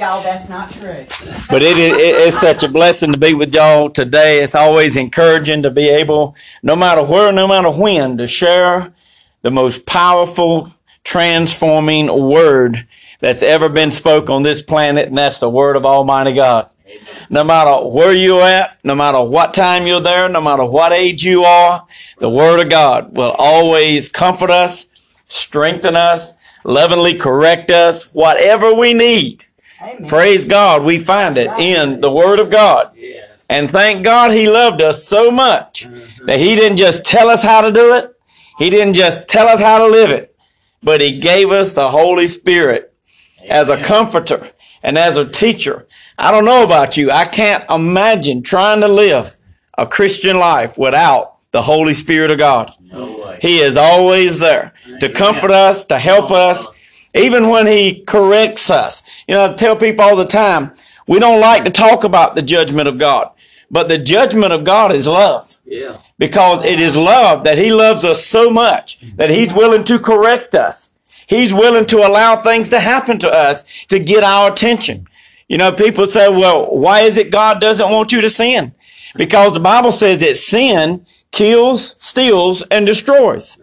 Y'all, that's not true. but it is it, it's such a blessing to be with y'all today. It's always encouraging to be able, no matter where, no matter when, to share the most powerful, transforming word that's ever been spoke on this planet, and that's the word of Almighty God. No matter where you're at, no matter what time you're there, no matter what age you are, the word of God will always comfort us, strengthen us, lovingly correct us, whatever we need. Amen. Praise God, we find it in the Word of God. And thank God He loved us so much that He didn't just tell us how to do it, He didn't just tell us how to live it, but He gave us the Holy Spirit as a comforter and as a teacher. I don't know about you, I can't imagine trying to live a Christian life without the Holy Spirit of God. He is always there to comfort us, to help us, even when He corrects us. You know, I tell people all the time, we don't like to talk about the judgment of God, but the judgment of God is love. Yeah. Because it is love that He loves us so much that He's willing to correct us. He's willing to allow things to happen to us to get our attention. You know, people say, well, why is it God doesn't want you to sin? Because the Bible says that sin kills, steals, and destroys.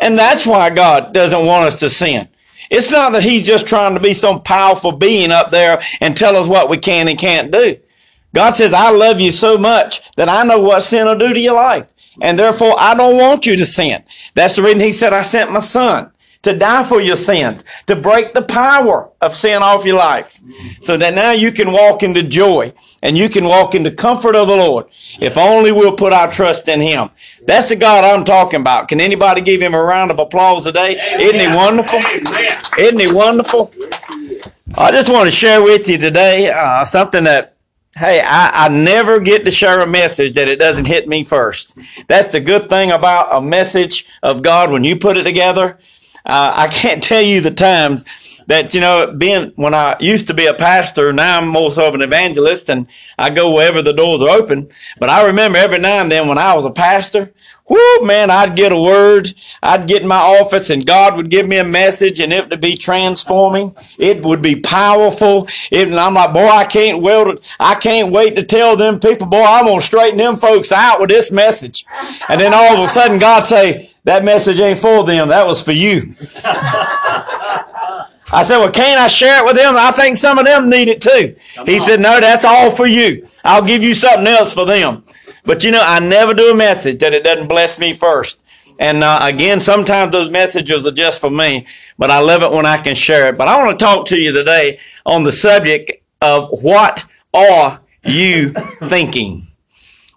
And that's why God doesn't want us to sin. It's not that He's just trying to be some powerful being up there and tell us what we can and can't do. God says, I love you so much that I know what sin will do to your life. And therefore, I don't want you to sin. That's the reason He said, I sent my son to die for your sins, to break the power of sin off your life, so that now you can walk into joy and you can walk in the comfort of the Lord. If only we'll put our trust in Him. That's the God I'm talking about. Can anybody give Him a round of applause today? Isn't He wonderful? Isn't He wonderful? I just want to share with you today uh, something that Hey, I, I never get to share a message that it doesn't hit me first. That's the good thing about a message of God when you put it together. Uh, I can't tell you the times that, you know, being, when I used to be a pastor, now I'm more so of an evangelist and I go wherever the doors are open. But I remember every now and then when I was a pastor, whoo, man, I'd get a word. I'd get in my office and God would give me a message and it would be transforming. It would be powerful. It, and I'm like, boy, I can't wait, I can't wait to tell them people, boy, I'm going to straighten them folks out with this message. And then all of a sudden God say, that message ain't for them. That was for you. I said, well, can't I share it with them? I think some of them need it too. he said, no, that's all for you. I'll give you something else for them. But you know, I never do a message that it doesn't bless me first. And uh, again, sometimes those messages are just for me, but I love it when I can share it. But I want to talk to you today on the subject of what are you thinking?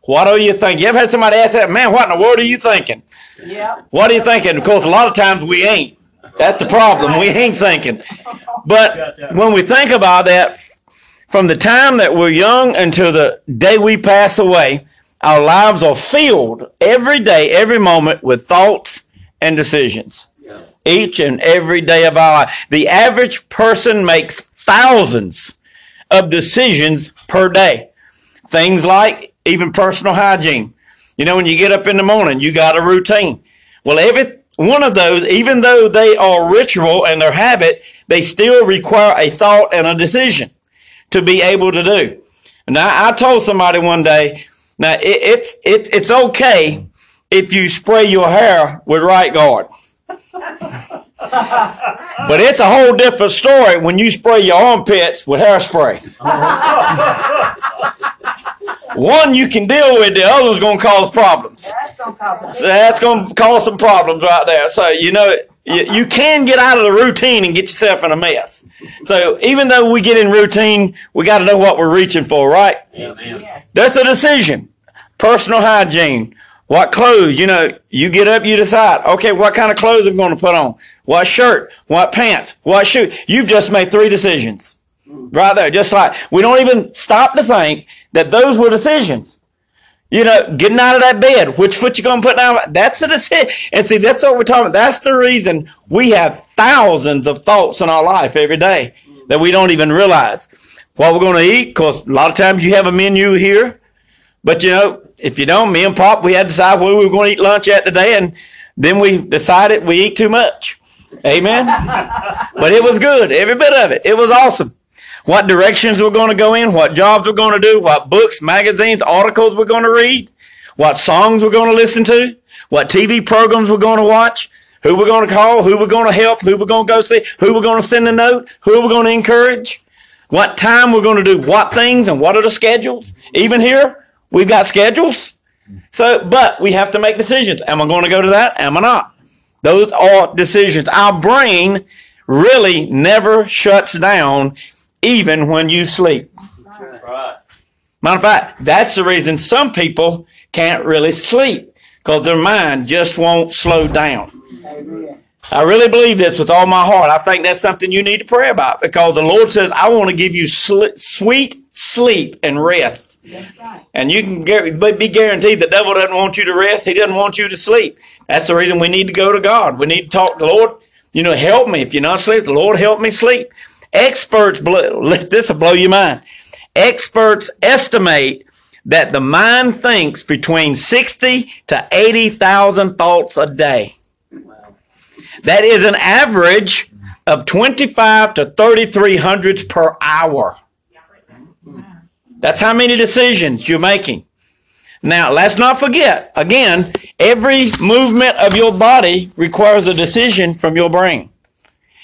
What are you thinking? You ever had somebody ask that, man, what in the world are you thinking? Yeah. What are you thinking? Of course, a lot of times we ain't. That's the problem. We ain't thinking. But when we think about that, from the time that we're young until the day we pass away, our lives are filled every day, every moment with thoughts and decisions. Each and every day of our life. The average person makes thousands of decisions per day. Things like even personal hygiene. You know, when you get up in the morning, you got a routine. Well, every one of those, even though they are ritual and their habit, they still require a thought and a decision to be able to do. Now, I told somebody one day, now it, it's it's it's okay if you spray your hair with right guard. But it's a whole different story when you spray your armpits with hairspray. One you can deal with, the other's going to cause problems. That's gonna cause So that's going to cause some problems right there. So, you know, you, you can get out of the routine and get yourself in a mess. So, even though we get in routine, we got to know what we're reaching for, right? yes. That's a decision. Personal hygiene. What clothes? You know, you get up, you decide, okay, what kind of clothes I'm going to put on? What shirt? What pants? What shoe? You've just made three decisions. Right there. Just like, we don't even stop to think that those were decisions. You know, getting out of that bed, which foot you're gonna put down? That's a decision. And see, that's what we're talking about. That's the reason we have thousands of thoughts in our life every day that we don't even realize. What we're gonna eat, because a lot of times you have a menu here, but you know, if you don't, me and Pop, we had to decide where we were going to eat lunch at today, and then we decided we eat too much. Amen. but it was good, every bit of it. It was awesome. What directions we're going to go in, what jobs we're going to do, what books, magazines, articles we're going to read, what songs we're going to listen to, what TV programs we're going to watch, who we're going to call, who we're going to help, who we're going to go see, who we're going to send a note, who we're going to encourage, what time we're going to do what things and what are the schedules. Even here, we've got schedules. So, but we have to make decisions. Am I going to go to that? Am I not? Those are decisions. Our brain really never shuts down even when you sleep. Matter of fact, that's the reason some people can't really sleep because their mind just won't slow down. I really believe this with all my heart. I think that's something you need to pray about because the Lord says, I want to give you sl- sweet sleep and rest. And you can be guaranteed the devil doesn't want you to rest. He doesn't want you to sleep. That's the reason we need to go to God. We need to talk to the Lord. You know, help me. If you're not asleep, the Lord help me sleep. Experts, bl- this will blow your mind. Experts estimate that the mind thinks between 60 to 80,000 thoughts a day. That is an average of 25 to 3,300 per hour. That's how many decisions you're making. Now, let's not forget, again, every movement of your body requires a decision from your brain.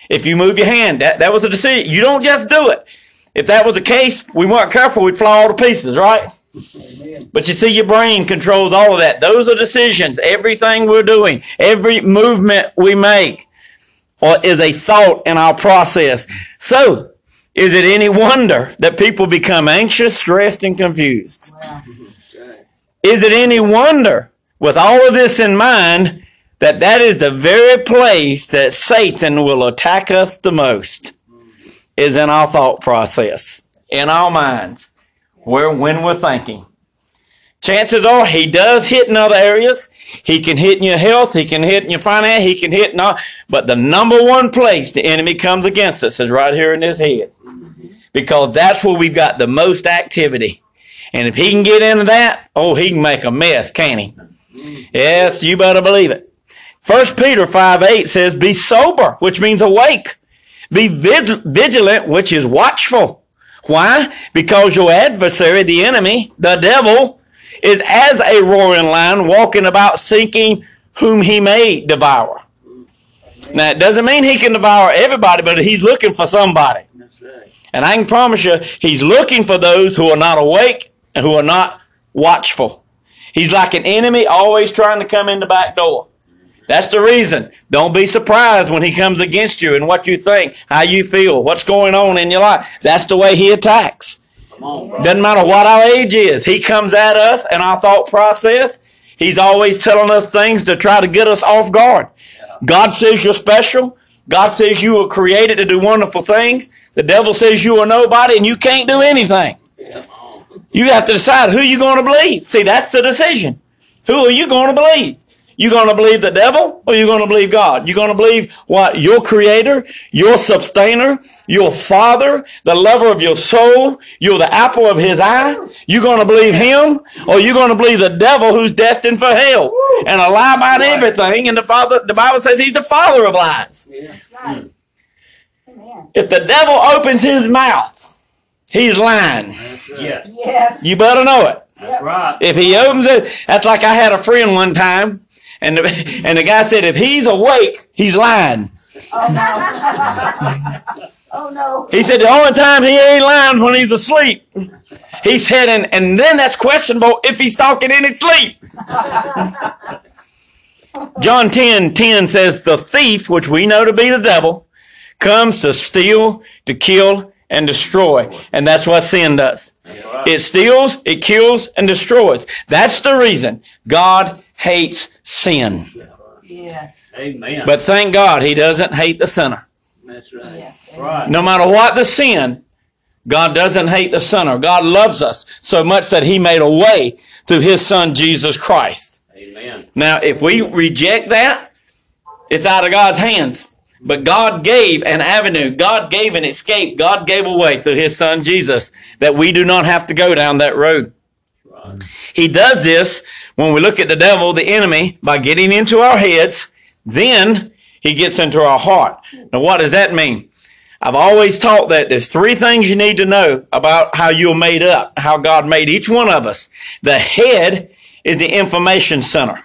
If you move your hand, that, that was a decision. You don't just do it. If that was the case, we weren't careful, we'd fly all to pieces, right? But you see, your brain controls all of that. Those are decisions. Everything we're doing, every movement we make, or is a thought in our process. So, is it any wonder that people become anxious, stressed, and confused? Is it any wonder, with all of this in mind, that that is the very place that Satan will attack us the most? Is in our thought process, in our minds, where when we're thinking. Chances are he does hit in other areas. He can hit in your health. He can hit in your finance. He can hit in all. But the number one place the enemy comes against us is right here in his head, because that's where we've got the most activity. And if he can get into that, oh, he can make a mess, can't he? Yes, you better believe it. First Peter 5 8 says, Be sober, which means awake. Be vig- vigilant, which is watchful. Why? Because your adversary, the enemy, the devil, is as a roaring lion walking about seeking whom he may devour. Now, it doesn't mean he can devour everybody, but he's looking for somebody. And I can promise you, he's looking for those who are not awake and who are not watchful. He's like an enemy always trying to come in the back door. That's the reason. Don't be surprised when he comes against you and what you think, how you feel, what's going on in your life. That's the way he attacks. On. Doesn't matter what our age is. He comes at us and our thought process. He's always telling us things to try to get us off guard. God says you're special. God says you were created to do wonderful things. The devil says you are nobody and you can't do anything. You have to decide who you're going to believe. See, that's the decision. Who are you going to believe? You going to believe the devil or you going to believe God? You going to believe what your creator, your sustainer, your father, the lover of your soul, you're the apple of his eye? You going to believe him or you going to believe the devil who's destined for hell and a lie about everything? And the father, the Bible says he's the father of lies. Yeah. right. Amen. If the devil opens his mouth, he's lying. Right. Yes. Yes. You better know it. That's right. If he opens it, that's like I had a friend one time, and the, and the guy said, if he's awake, he's lying. Oh no. oh no. He said the only time he ain't lying is when he's asleep. He said, and, and then that's questionable if he's talking in his sleep. John 10 10 says, The thief, which we know to be the devil, comes to steal, to kill, and destroy. And that's what sin does. It steals, it kills, and destroys. That's the reason God hates sin. Yes. Amen. But thank God he doesn't hate the sinner. That's right. Yes. right. No matter what the sin, God doesn't hate the sinner. God loves us so much that he made a way through his son Jesus Christ. Amen. Now, if we reject that, it's out of God's hands. But God gave an avenue. God gave an escape. God gave a way through his son Jesus that we do not have to go down that road. He does this when we look at the devil, the enemy, by getting into our heads. Then he gets into our heart. Now, what does that mean? I've always taught that there's three things you need to know about how you're made up, how God made each one of us. The head is the information center.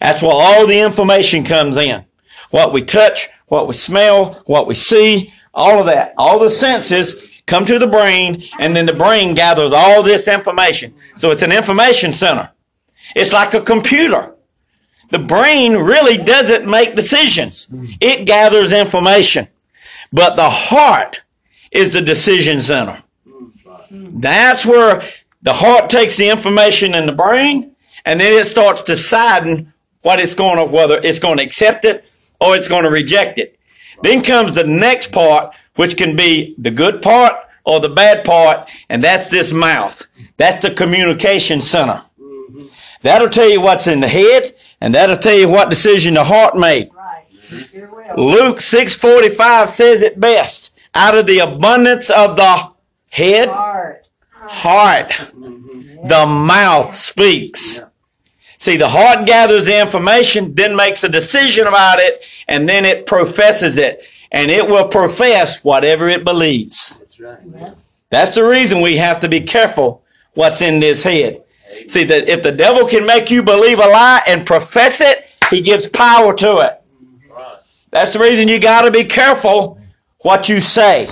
That's where all the information comes in. What we touch, what we smell, what we see, all of that. All the senses come to the brain, and then the brain gathers all this information. So it's an information center. It's like a computer. The brain really doesn't make decisions. It gathers information. But the heart is the decision center. That's where the heart takes the information in the brain and then it starts deciding what it's going to, whether it's going to accept it or it's going to reject it. Then comes the next part, which can be the good part or the bad part, and that's this mouth. That's the communication center. That'll tell you what's in the head, and that'll tell you what decision the heart made. Right. Sure will. Luke 6:45 says it best. Out of the abundance of the head, Heart. heart, the mouth speaks. See, the heart gathers the information, then makes a decision about it, and then it professes it. And it will profess whatever it believes. That's right. Yes. That's the reason we have to be careful what's in this head. See, that if the devil can make you believe a lie and profess it, he gives power to it. Right. That's the reason you got to be careful what you say.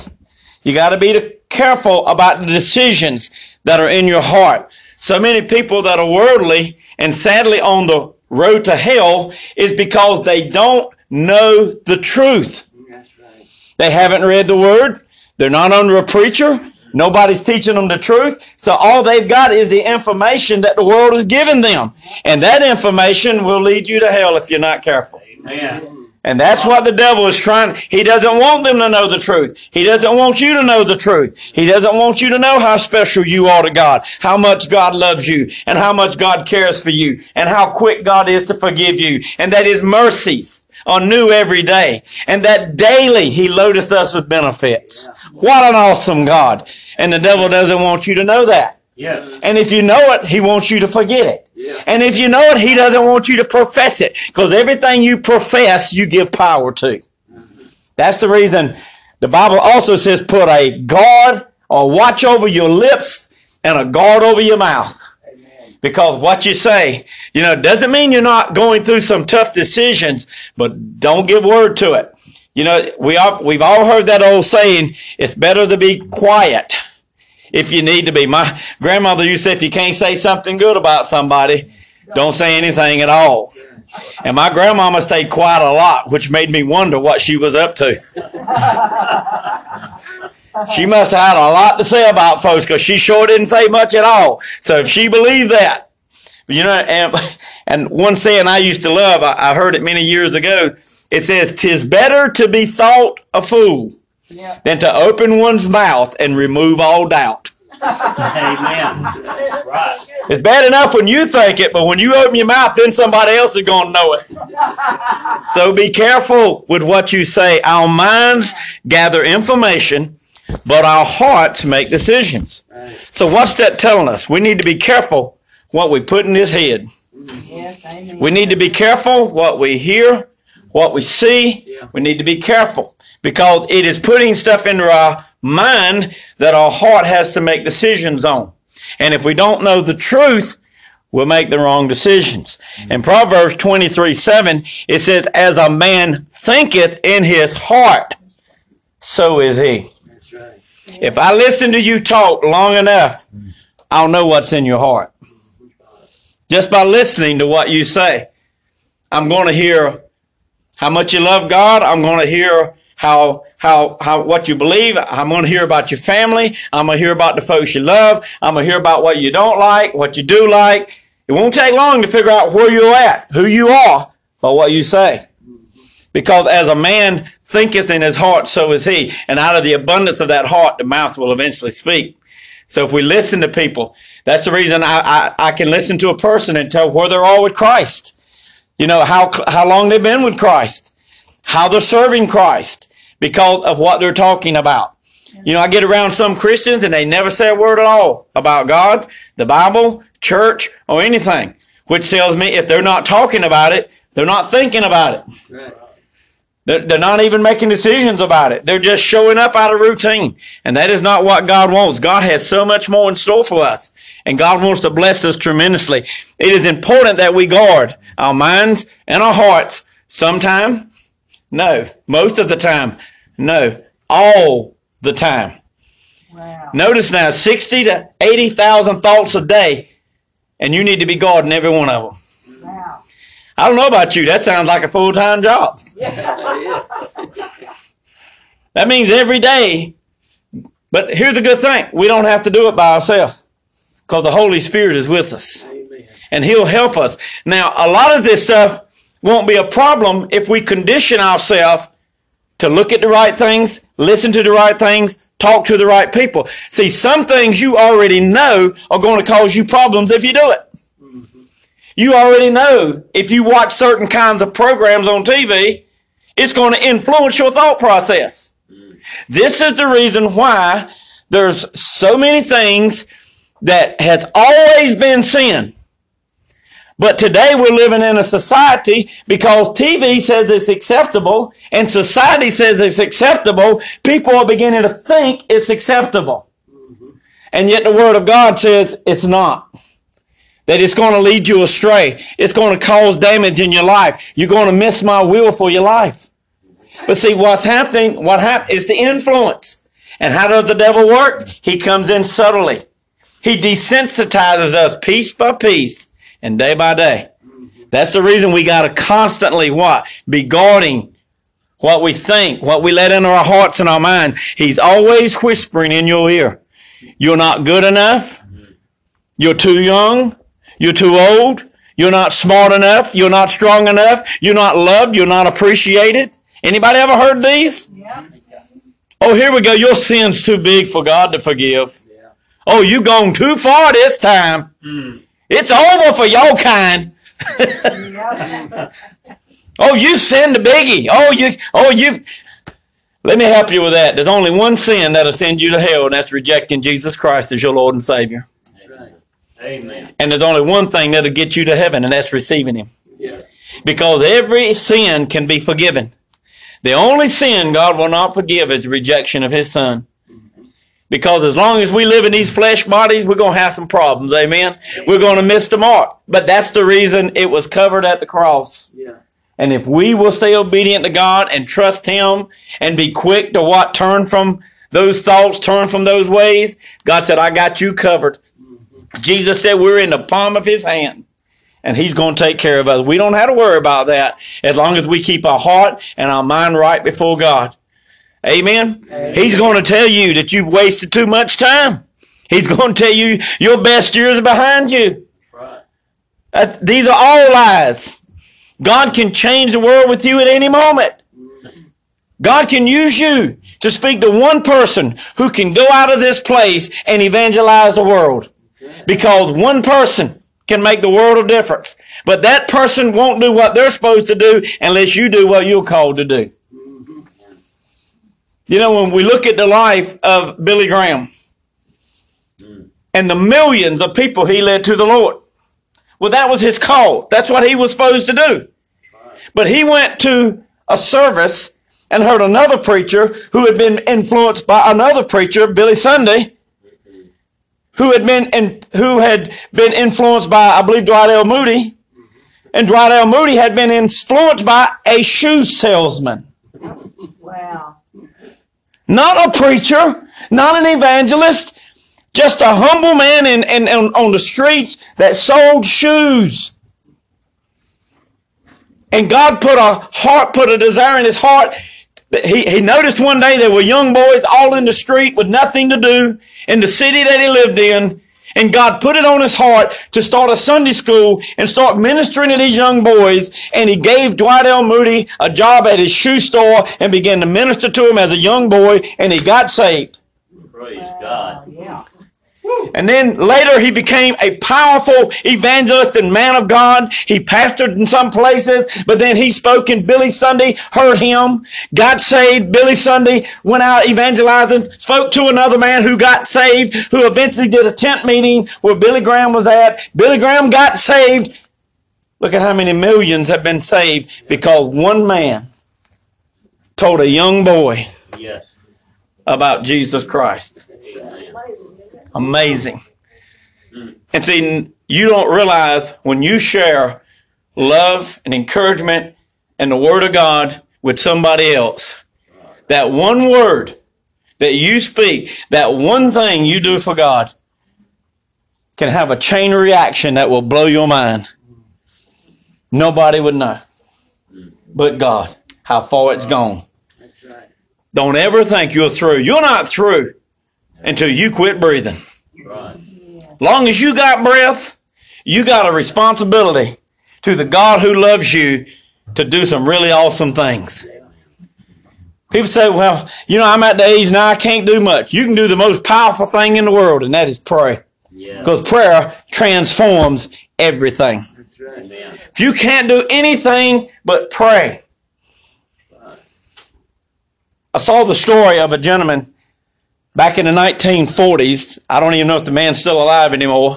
You got to be careful about the decisions that are in your heart. So many people that are worldly and sadly on the road to hell is because they don't know the truth. Right. They haven't read the word. They're not under a preacher. Nobody's teaching them the truth. So all they've got is the information that the world has given them. And that information will lead you to hell if you're not careful. Amen. And that's what the devil is trying. He doesn't want them to know the truth. He doesn't want you to know the truth. He doesn't want you to know how special you are to God, how much God loves you, and how much God cares for you, and how quick God is to forgive you, and that his mercies are new every day, and that daily he loadeth us with benefits. What an awesome God. And the devil doesn't want you to know that. Yes. And if you know it, he wants you to forget it. Yeah. And if you know it, he doesn't want you to profess it. Because everything you profess, you give power to. That's the reason the Bible also says put a guard or watch over your lips and a guard over your mouth. Because what you say, you know, doesn't mean you're not going through some tough decisions, but don't give word to it. You know, we all, we've all heard that old saying, it's better to be quiet if you need to be. My grandmother used to say, if you can't say something good about somebody, don't say anything at all. And my grandmama stayed quiet a lot, which made me wonder what she was up to. She must have had a lot to say about folks because she sure didn't say much at all. So if she believed that, you know, and, and one saying I used to love, I, I heard it many years ago. It says, "Tis better to be thought a fool Yeah. than to open one's mouth and remove all doubt." Amen. Right. It's bad enough when you think it, but when you open your mouth, then somebody else is going to know it. so be careful with what you say. Our minds gather information, but our hearts make decisions. Right. So what's that telling us? We need to be careful what we put in this head. Yes. Amen. We need to be careful what we hear, what we see. Yeah. We need to be careful because it is putting stuff into our mind that our heart has to make decisions on. And if we don't know the truth, we'll make the wrong decisions. Mm-hmm. In Proverbs 23 7, it says, As a man thinketh in his heart, so is he. That's right. If I listen to you talk long enough, mm-hmm. I'll know what's in your heart. Just by listening to what you say, I'm going to hear how much you love God. I'm going to hear how how how what you believe. I'm going to hear about your family. I'm going to hear about the folks you love. I'm going to hear about what you don't like, what you do like. It won't take long to figure out where you're at, who you are, by what you say. Because as a man thinketh in his heart, so is he. And out of the abundance of that heart, the mouth will eventually speak. So if we listen to people, that's the reason I, I, I can listen to a person and tell where they're all with Christ. You know, how, how long they've been with Christ, how they're serving Christ because of what they're talking about. You know, I get around some Christians and they never say a word at all about God, the Bible, church, or anything, which tells me if they're not talking about it, they're not thinking about it. They're, they're not even making decisions about it. They're just showing up out of routine. And that is not what God wants. God has so much more in store for us. And God wants to bless us tremendously. It is important that we guard our minds and our hearts. Sometime? No. Most of the time? No. All the time. Wow. Notice now, 60 to 80,000 thoughts a day, and you need to be guarding every one of them. Wow. I don't know about you. That sounds like a full time job. That means every day. But here's the good thing we don't have to do it by ourselves because the Holy Spirit is with us and He'll help us. Now, a lot of this stuff won't be a problem if we condition ourselves to look at the right things, listen to the right things, talk to the right people. See, some things you already know are going to cause you problems if you do it. Mm-hmm. You already know if you watch certain kinds of programs on TV, it's going to influence your thought process. Mm. This is the reason why there's so many things that has always been sin. But today we're living in a society because TV says it's acceptable and society says it's acceptable. People are beginning to think it's acceptable. And yet the Word of God says it's not. That it's going to lead you astray. It's going to cause damage in your life. You're going to miss my will for your life. But see, what's happening, what happened is the influence. And how does the devil work? He comes in subtly. He desensitizes us piece by piece and day by day. That's the reason we got to constantly what? Be guarding what we think, what we let into our hearts and our mind. He's always whispering in your ear. You're not good enough. You're too young. You're too old. You're not smart enough. You're not strong enough. You're not loved. You're not appreciated. Anybody ever heard these? Yeah. Oh, here we go. Your sin's too big for God to forgive. Oh, you gone too far this time. Mm. It's over for your kind. Oh, you sinned a biggie. Oh, you, oh, you. Let me help you with that. There's only one sin that'll send you to hell, and that's rejecting Jesus Christ as your Lord and Savior. Amen. And there's only one thing that'll get you to heaven, and that's receiving Him. Yeah. Because every sin can be forgiven. The only sin God will not forgive is rejection of His Son. Because as long as we live in these flesh bodies, we're going to have some problems. Amen. We're going to miss the mark. But that's the reason it was covered at the cross. Yeah. And if we will stay obedient to God and trust Him and be quick to what? Turn from those thoughts, turn from those ways. God said, I got you covered. Mm-hmm. Jesus said, we're in the palm of His hand. And He's going to take care of us. We don't have to worry about that as long as we keep our heart and our mind right before God. Amen. He's going to tell you that you've wasted too much time. He's going to tell you your best years are behind you. Right. Uh, these are all lies. God can change the world with you at any moment. God can use you to speak to one person who can go out of this place and evangelize the world. Because one person can make the world a difference. But that person won't do what they're supposed to do unless you do what you're called to do. You know, when we look at the life of Billy Graham hmm. and the millions of people he led to the Lord, well, that was his call. That's what he was supposed to do. But he went to a service and heard another preacher who had been influenced by another preacher, Billy Sunday, who had been in, who had been influenced by, I believe, Dwight L. Moody. Mm-hmm. And Dwight L. Moody had been influenced by a shoe salesman. Wow. Not a preacher, not an evangelist, just a humble man in, in, in- on the streets that sold shoes. And God put a heart, put a desire in his heart. He, he noticed one day there were young boys all in the street with nothing to do in the city that he lived in. And God put it on his heart to start a Sunday school and start ministering to these young boys. And he gave Dwight L. Moody a job at his shoe store and began to minister to him as a young boy. And he got saved. Praise God. Yeah. And then later he became a powerful evangelist and man of God. He pastored in some places, but then he spoke in Billy Sunday, heard him, got saved. Billy Sunday went out evangelizing, spoke to another man who got saved, who eventually did a tent meeting where Billy Graham was at. Billy Graham got saved. Look at how many millions have been saved because one man told a young boy Yes. about Jesus Christ. Amazing. Mm. And see, you don't realize when you share love and encouragement and the Word of God with somebody else, that one word that you speak, that one thing you do for God, can have a chain reaction that will blow your mind. Nobody would know but God how far it's gone. Don't ever think you're through. You're not through until you quit breathing. Right. Long as you got breath, you got a responsibility to the God who loves you to do some really awesome things. People say, well, you know, I'm at the age now I can't do much. You can do the most powerful thing in the world, and that is pray. Yeah. Because prayer transforms everything. Right. If you can't do anything but pray. I saw the story of a gentleman back in the 1940s. I don't even know if the man's still alive anymore.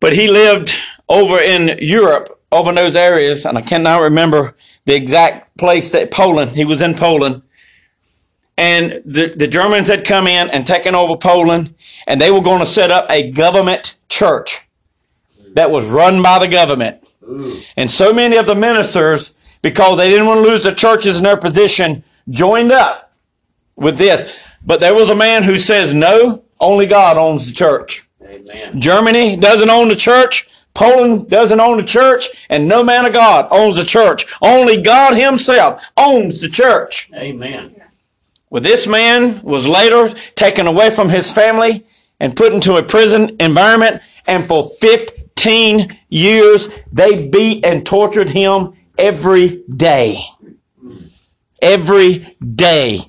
But he lived over in Europe, over in those areas, and I cannot remember the exact place that Poland. He was in Poland. And the, the Germans had come in and taken over Poland, and they were going to set up a government church that was run by the government. And so many of the ministers, because they didn't want to lose the churches in their position, joined up with this. But there was a man who says, no, only God owns the church. Amen. Germany doesn't own the church. Poland doesn't own the church. And no man of God owns the church. Only God himself owns the church. Amen. Well, this man was later taken away from his family and put into a prison environment. And for 15 years, they beat and tortured him every day. Every day.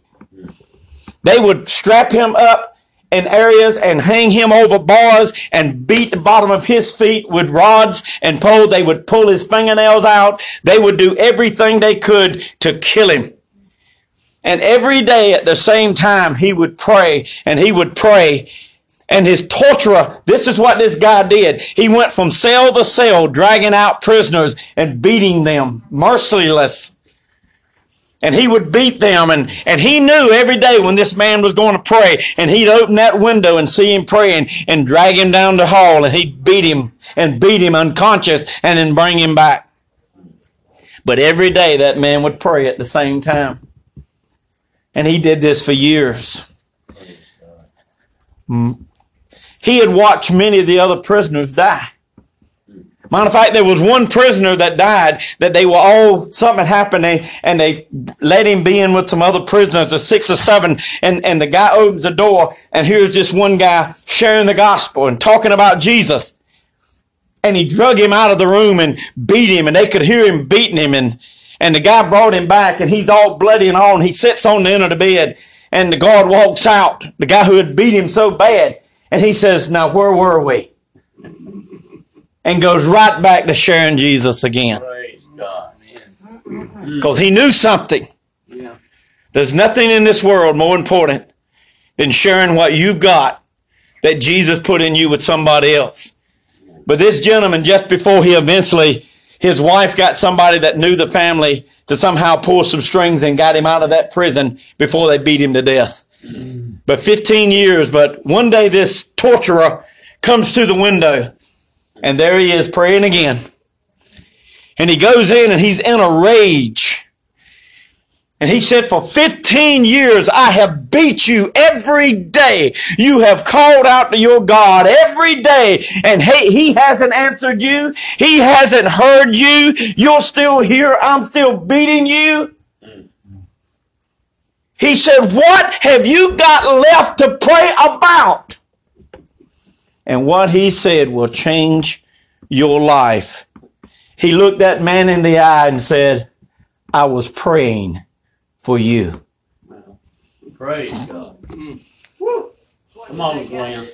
They would strap him up in areas and hang him over bars and beat the bottom of his feet with rods and poles. They would pull his fingernails out. They would do everything they could to kill him. And every day at the same time, he would pray and he would pray. And his torturer, this is what this guy did. He went from cell to cell, dragging out prisoners and beating them merciless. And he would beat them. And, and he knew every day when this man was going to pray. And he'd open that window and see him praying and drag him down the hall. And he'd beat him and beat him unconscious and then bring him back. But every day that man would pray at the same time. And he did this for years. Mm. He had watched many of the other prisoners die. Matter of fact, there was one prisoner that died that they were all, something happened and, and they let him be in with some other prisoners, the six or seven, and, and the guy opens the door and here's this one guy sharing the gospel and talking about Jesus. And he drug him out of the room and beat him and they could hear him beating him and, and the guy brought him back and he's all bloody and all and he sits on the end of the bed and the guard walks out, the guy who had beat him so bad. And he says, now where were we? And goes right back to sharing Jesus again. Because he knew something. Yeah. There's nothing in this world more important than sharing what you've got that Jesus put in you with somebody else. But this gentleman, just before he eventually, his wife got somebody that knew the family to somehow pull some strings and got him out of that prison before they beat him to death. But 15 years, but one day this torturer comes to the window and there he is praying again. And he goes in and he's in a rage. And he said, for 15 years, I have beat you every day. You have called out to your God every day. And hey, he hasn't answered you. He hasn't heard you. You're still here. I'm still beating you. He said, what have you got left to pray about? And what he said will change your life. He looked that man in the eye and said, I was praying for you. Praise God. Come on, Glenn.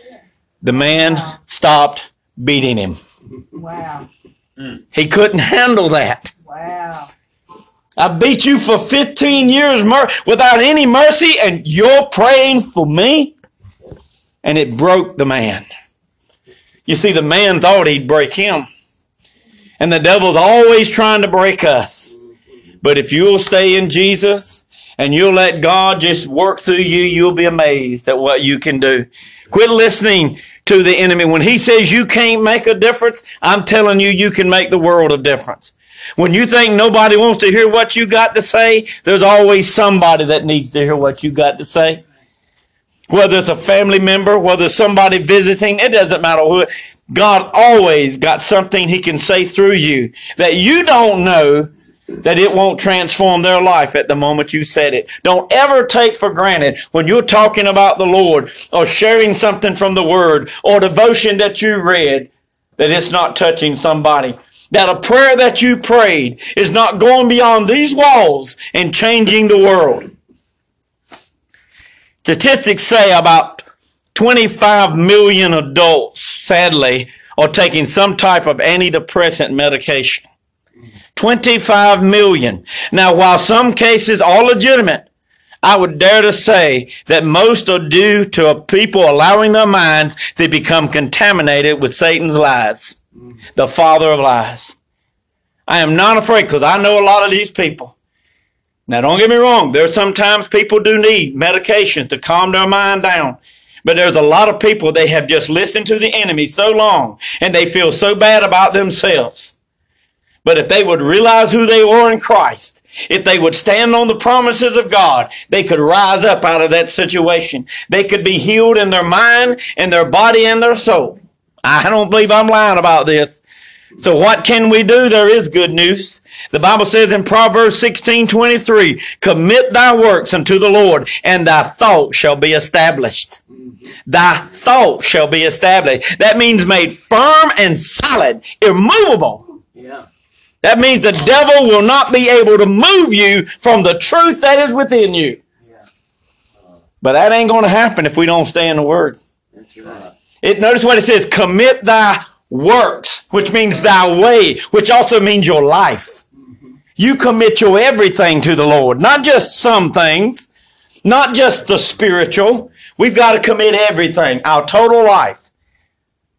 The man stopped beating him. Wow. He couldn't handle that. Wow. I beat you for 15 years mer- without any mercy, and you're praying for me? And it broke the man. You see, the man thought he'd break him. And the devil's always trying to break us. But if you'll stay in Jesus and you'll let God just work through you, you'll be amazed at what you can do. Quit listening to the enemy. When he says you can't make a difference, I'm telling you, you can make the world a difference. When you think nobody wants to hear what you got to say, there's always somebody that needs to hear what you got to say. Whether it's a family member, whether it's somebody visiting, it doesn't matter who. God always got something he can say through you that you don't know that it won't transform their life at the moment you said it. Don't ever take for granted when you're talking about the Lord or sharing something from the Word or devotion that you read that it's not touching somebody. That a prayer that you prayed is not going beyond these walls and changing the world. Statistics say about 25 million adults, sadly, are taking some type of antidepressant medication. 25 million. Now, while some cases are legitimate, I would dare to say that most are due to people allowing their minds to become contaminated with Satan's lies, the father of lies. I am not afraid because I know a lot of these people. Now, don't get me wrong. There's sometimes people do need medication to calm their mind down. But there's a lot of people, they have just listened to the enemy so long and they feel so bad about themselves. But if they would realize who they were in Christ, if they would stand on the promises of God, they could rise up out of that situation. They could be healed in their mind, in their body, and their soul. I don't believe I'm lying about this. So what can we do? There is good news. The Bible says in Proverbs 16, 23, commit thy works unto the Lord and thy thought shall be established. Thy thought shall be established. That means made firm and solid, immovable. Yeah. That means the devil will not be able to move you from the truth that is within you. Yeah. But that ain't going to happen if we don't stay in the Word. That's right. It, notice what it says, commit thy works, which means thy way, which also means your life. You commit your everything to the Lord, not just some things, not just the spiritual. We've got to commit everything, our total life.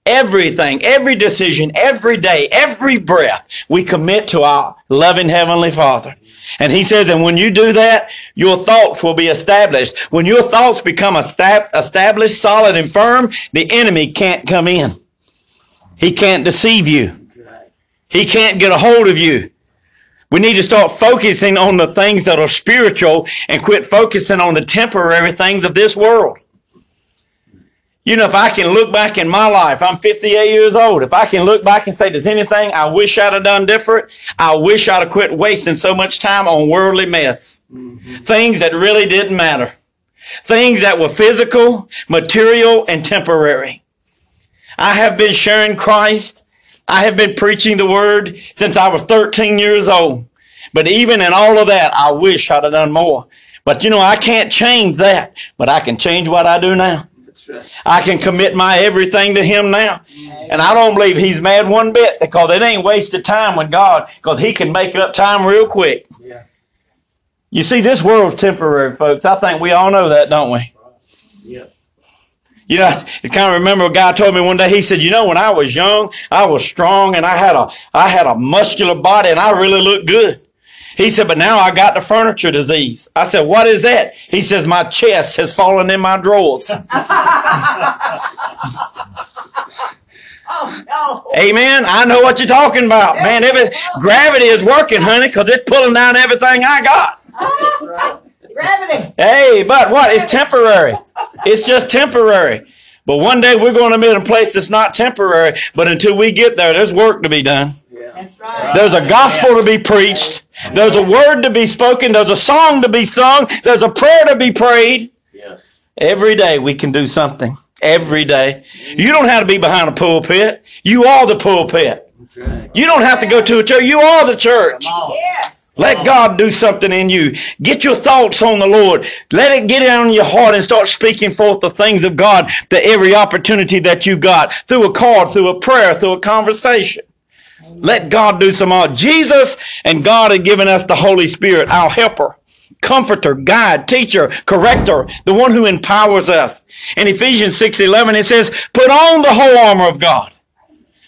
Everything, every decision, every day, every breath, we commit to our loving Heavenly Father. And he says, and when you do that, your thoughts will be established. When your thoughts become established, solid, and firm, the enemy can't come in. He can't deceive you. He can't get a hold of you. We need to start focusing on the things that are spiritual and quit focusing on the temporary things of this world. You know, if I can look back in my life, I'm 58 years old. If I can look back and say, there's anything I wish I'd have done different, I wish I'd have quit wasting so much time on worldly mess. Mm-hmm. Things that really didn't matter. Things that were physical, material, and temporary. I have been sharing Christ. I have been preaching the word since I was 13 years old. But even in all of that, I wish I'd have done more. But you know, I can't change that, but I can change what I do now. I can commit my everything to him now. And I don't believe he's mad one bit because it ain't wasted time with God because he can make up time real quick. Yeah. You see, this world's temporary, folks. I think we all know that, don't we? Yeah. You know, I kind of remember a guy told me one day, he said, you know, when I was young, I was strong and I had a, I had a muscular body and I really looked good. He said, but now I got the furniture disease. I said, what is that? He says, my chest has fallen in my drawers. Oh, no. Amen. I know what you're talking about. Man, every, gravity is working, honey, because it's pulling down everything I got. Gravity. Hey, but what? It's temporary. It's just temporary. But one day we're going to be in a place that's not temporary. But until we get there, there's work to be done. Yeah. That's right. There's a gospel to be preached. There's a word to be spoken. There's a song to be sung. There's a prayer to be prayed. Yes. Every day we can do something. Every day. You don't have to be behind a pulpit. You are the pulpit. That's right. You don't have to go to a church. You are the church. Come on. Yes. Let God do something in you. Get your thoughts on the Lord. Let it get in on your heart and start speaking forth the things of God to every opportunity that you got through a card, through a prayer, through a conversation. Let God do some more. Jesus and God have given us the Holy Spirit, our helper, comforter, guide, teacher, corrector, the one who empowers us. In Ephesians 6 11, it says, Put on the whole armor of God.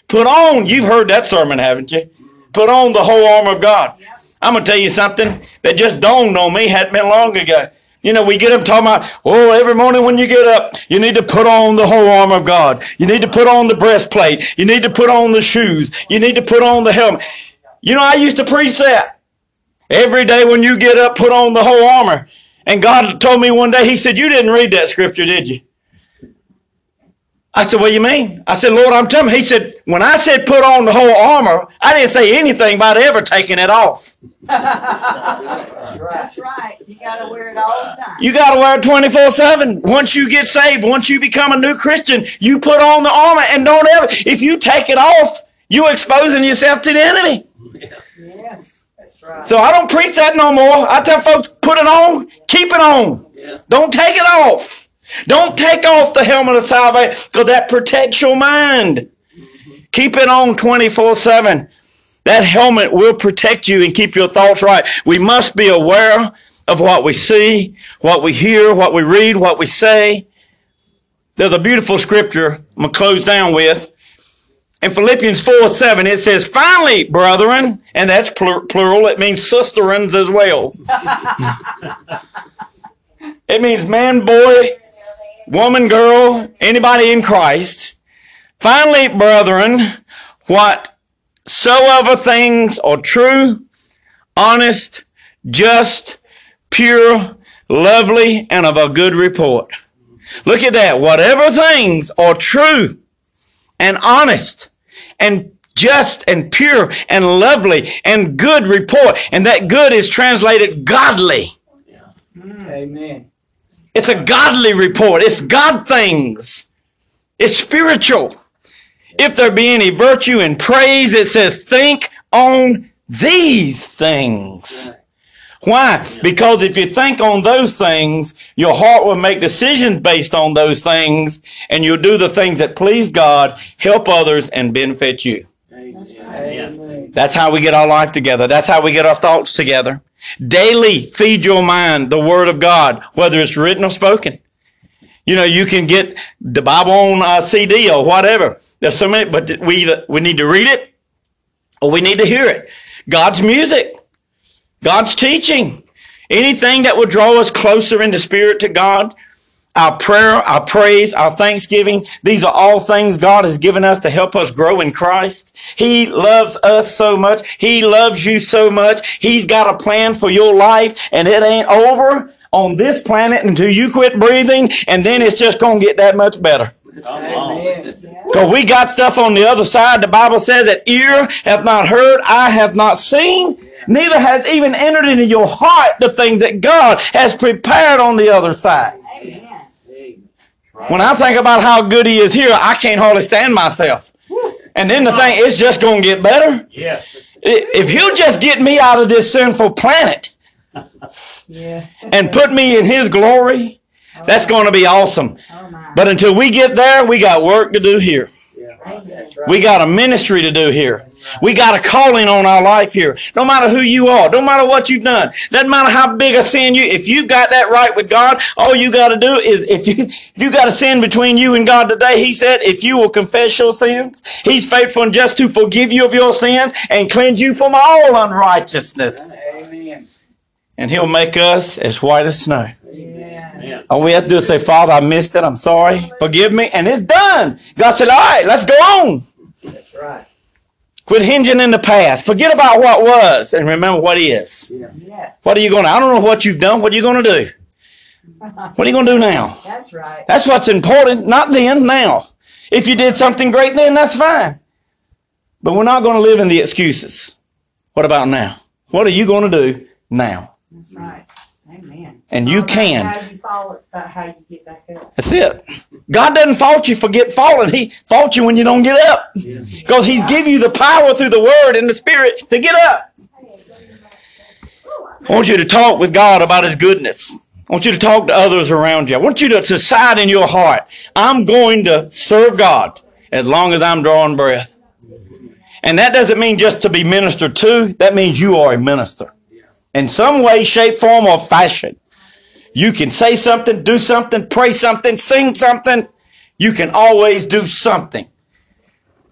Put on, you've heard that sermon, haven't you? Put on the whole armor of God. I'm gonna tell you something that just dawned on me hadn't been long ago. You know, we get up talking about, oh, every morning when you get up, you need to put on the whole armor of God. You need to put on the breastplate. You need to put on the shoes. You need to put on the helmet. You know, I used to preach that. Every day when you get up, put on the whole armor. And God told me one day, He said, You didn't read that scripture, did you? I said, What do you mean? I said, Lord, I'm telling you. He said, When I said put on the whole armor, I didn't say anything about ever taking it off. That's right. You gotta wear it all the time. You got to wear it 24 7. Once you get saved, once you become a new Christian, you put on the armor and don't ever, if you take it off, you're exposing yourself to the enemy. Yes, that's right. So I don't preach that no more. I tell folks, put it on, keep it on. Yeah. Don't take it off. Don't take off the helmet of salvation because that protects your mind. Keep it on 24 7. That helmet will protect you and keep your thoughts right. We must be aware of what we see, what we hear, what we read, what we say. There's a beautiful scripture I'm going to close down with. In Philippians 4 7, it says, Finally, brethren, and that's plur- plural, it means sisterins as well. it means man, boy, woman, girl, anybody in Christ. Finally, brethren, whatsoever things are true, honest, just, pure, lovely, and of a good report. Look at that. Whatever things are true and honest and just and pure and lovely and good report. And that good is translated godly. Amen. It's a godly report. It's God things. It's spiritual. If there be any virtue and praise, it says, think on these things. Why? Because if you think on those things, your heart will make decisions based on those things, and you'll do the things that please God, help others, and benefit you. Amen. That's how we get our life together. That's how we get our thoughts together. Daily feed your mind the Word of God, whether it's written or spoken. You know, you can get the Bible on a CD or whatever. There's so many, but we either, we need to read it or we need to hear it. God's music, God's teaching, anything that will draw us closer in the spirit to God. Our prayer, our praise, our thanksgiving, these are all things God has given us to help us grow in Christ. He loves us so much. He loves you so much. He's got a plan for your life and it ain't over on this planet until you quit breathing and then it's just going to get that much better. Come on. Amen. Because we got stuff on the other side. The Bible says that ear hath not heard, eye hath not seen, neither hath even entered into your heart the things that God has prepared on the other side. Amen. When I think about how good He is here, I can't hardly stand myself. And then the thing, it's just going to get better. Yes. If He'll just get me out of this sinful planet Yeah. and put me in His glory, that's going to be awesome. Oh. But until we get there, we got work to do here. Amen. We got a ministry to do here. We got a calling on our life here. No matter who you are, no matter what you've done, doesn't matter how big a sin you, if you've got that right with God, all you got to do is, if you, if you got a sin between you and God today, He said, if you will confess your sins, He's faithful and just to forgive you of your sins and cleanse you from all unrighteousness. Amen. And He'll make us as white as snow. Amen. All we have to do is say, Father, I missed it. I'm sorry. Forgive me. And it's done. God said, all right, let's go on. That's right. Quit hinging in the past. Forget about what was and remember what is. Yes. What are you going to, I don't know what you've done. What are you going to do? What are you going to do now? That's right. That's what's important. Not then, now. If you did something great then, that's fine. But we're not going to live in the excuses. What about now? What are you going to do now? That's right. Amen. And you can. How you fall, about how you get back up. That's it. God doesn't fault you for get falling. He faults you when you don't get up. Because He's give you the power through the Word and the Spirit to get up. I want you to talk with God about His goodness. I want you to talk to others around you. I want you to decide in your heart, I'm going to serve God as long as I'm drawing breath. And that doesn't mean just to be ministered to. That means you are a minister. In some way, shape, form, or fashion. You can say something, do something, pray something, sing something. You can always do something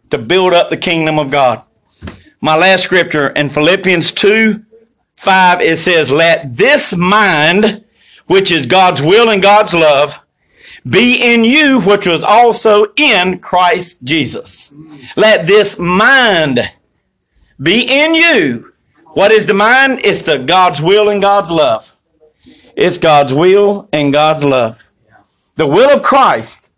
to build up the kingdom of God. My last scripture in Philippians 2 5, it says, Let this mind, which is God's will and God's love, be in you, which was also in Christ Jesus. Let this mind be in you. What is the mind? It's the God's will and God's love. It's God's will and God's love. The will of Christ,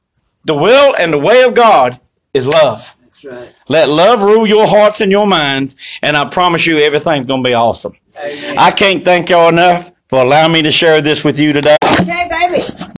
the will and the way of God is love. That's right. Let love rule your hearts and your minds, and I promise you everything's going to be awesome. Amen. I can't thank y'all enough for allowing me to share this with you today.